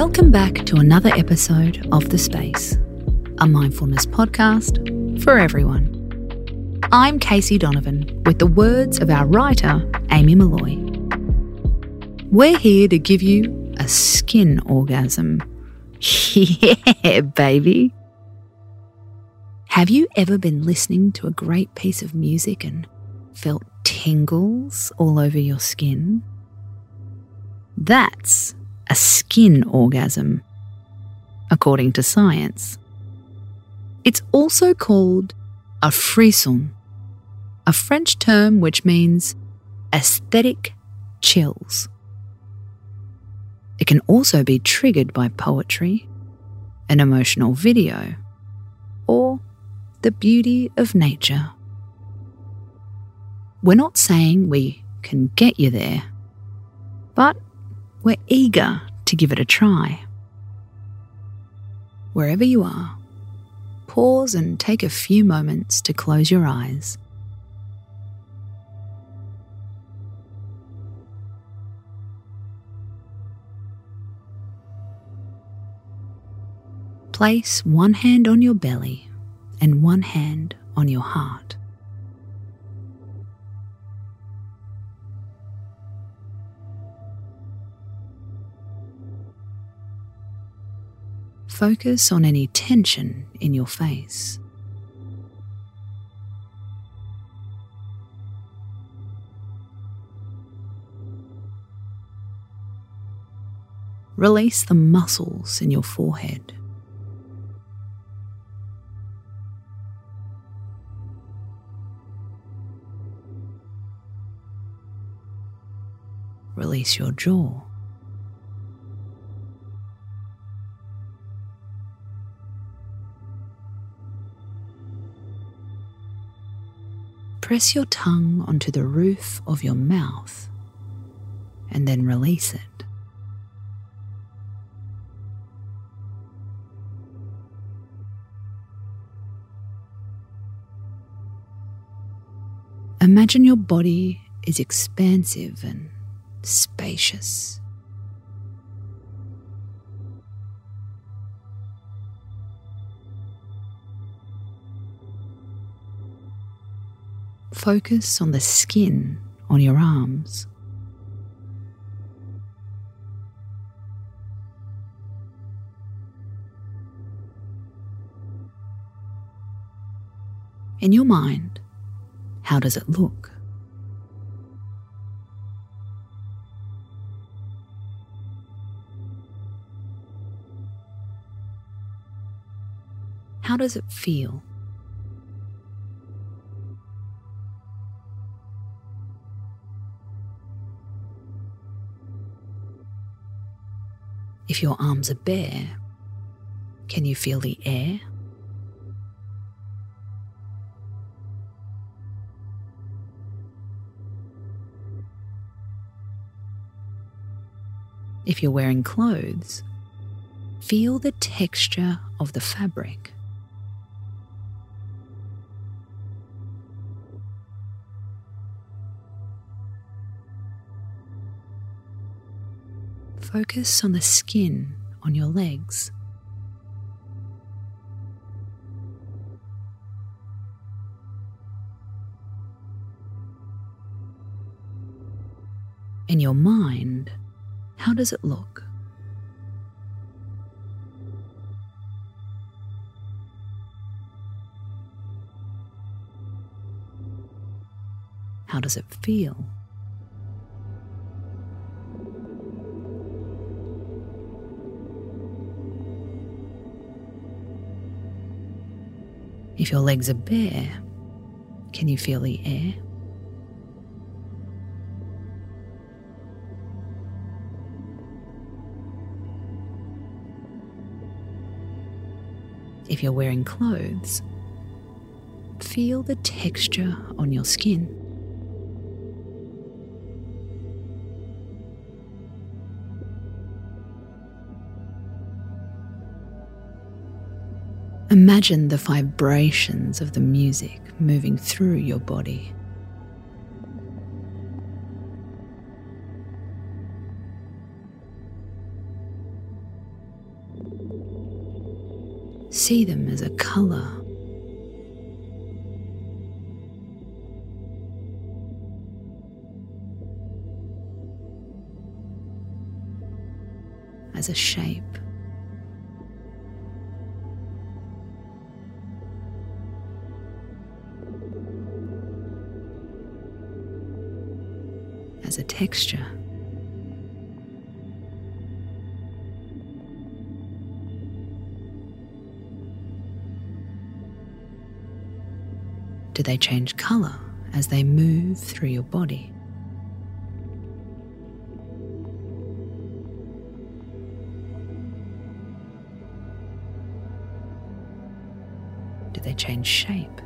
Welcome back to another episode of The Space, a mindfulness podcast for everyone. I'm Casey Donovan with the words of our writer, Amy Molloy. We're here to give you a skin orgasm. yeah, baby. Have you ever been listening to a great piece of music and felt tingles all over your skin? That's a skin orgasm, according to science. It's also called a frisson, a French term which means aesthetic chills. It can also be triggered by poetry, an emotional video, or the beauty of nature. We're not saying we can get you there, but we're eager to give it a try. Wherever you are, pause and take a few moments to close your eyes. Place one hand on your belly and one hand on your heart. Focus on any tension in your face. Release the muscles in your forehead. Release your jaw. Press your tongue onto the roof of your mouth and then release it. Imagine your body is expansive and spacious. Focus on the skin on your arms. In your mind, how does it look? How does it feel? If your arms are bare, can you feel the air? If you're wearing clothes, feel the texture of the fabric. Focus on the skin on your legs. In your mind, how does it look? How does it feel? If your legs are bare, can you feel the air? If you're wearing clothes, feel the texture on your skin. Imagine the vibrations of the music moving through your body. See them as a colour. As a shape. A texture. Do they change colour as they move through your body? Do they change shape?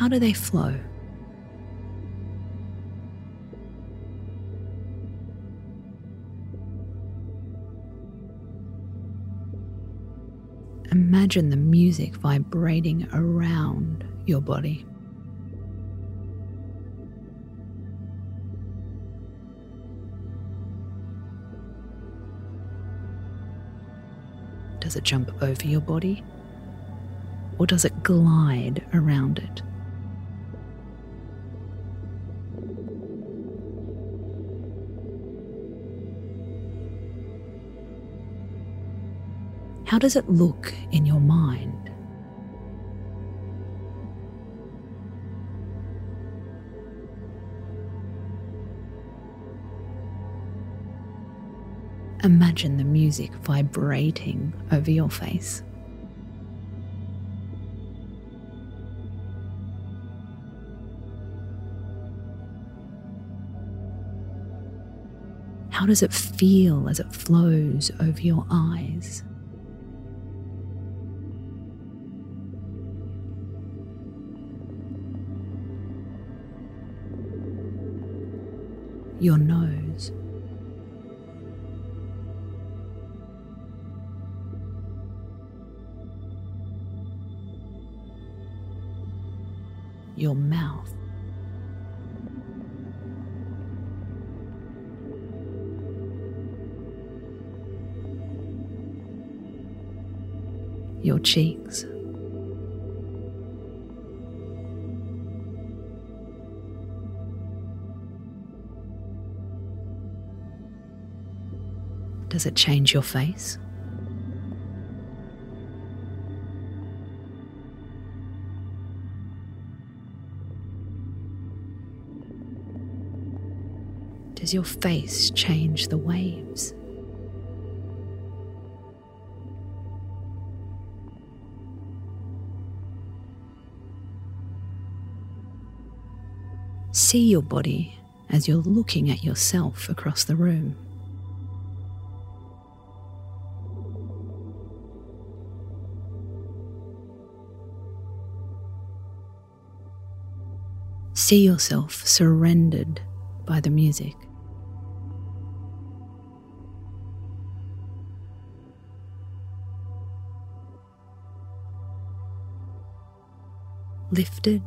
How do they flow? Imagine the music vibrating around your body. Does it jump over your body? Or does it glide around it? How does it look in your mind? Imagine the music vibrating over your face. How does it feel as it flows over your eyes? Your nose. Your mouth. Your cheeks. Does it change your face? Does your face change the waves? See your body as you're looking at yourself across the room. See yourself surrendered by the music. Lifted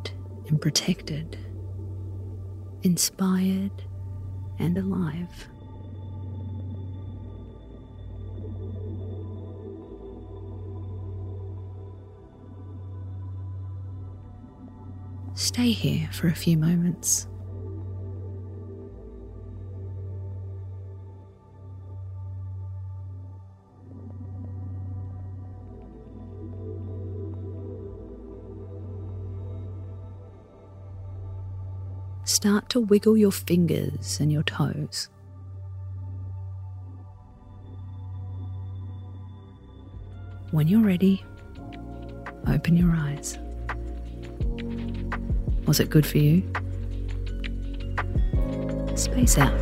and protected, inspired and alive. Stay here for a few moments. Start to wiggle your fingers and your toes. When you're ready, open your eyes. Was it good for you? Space out.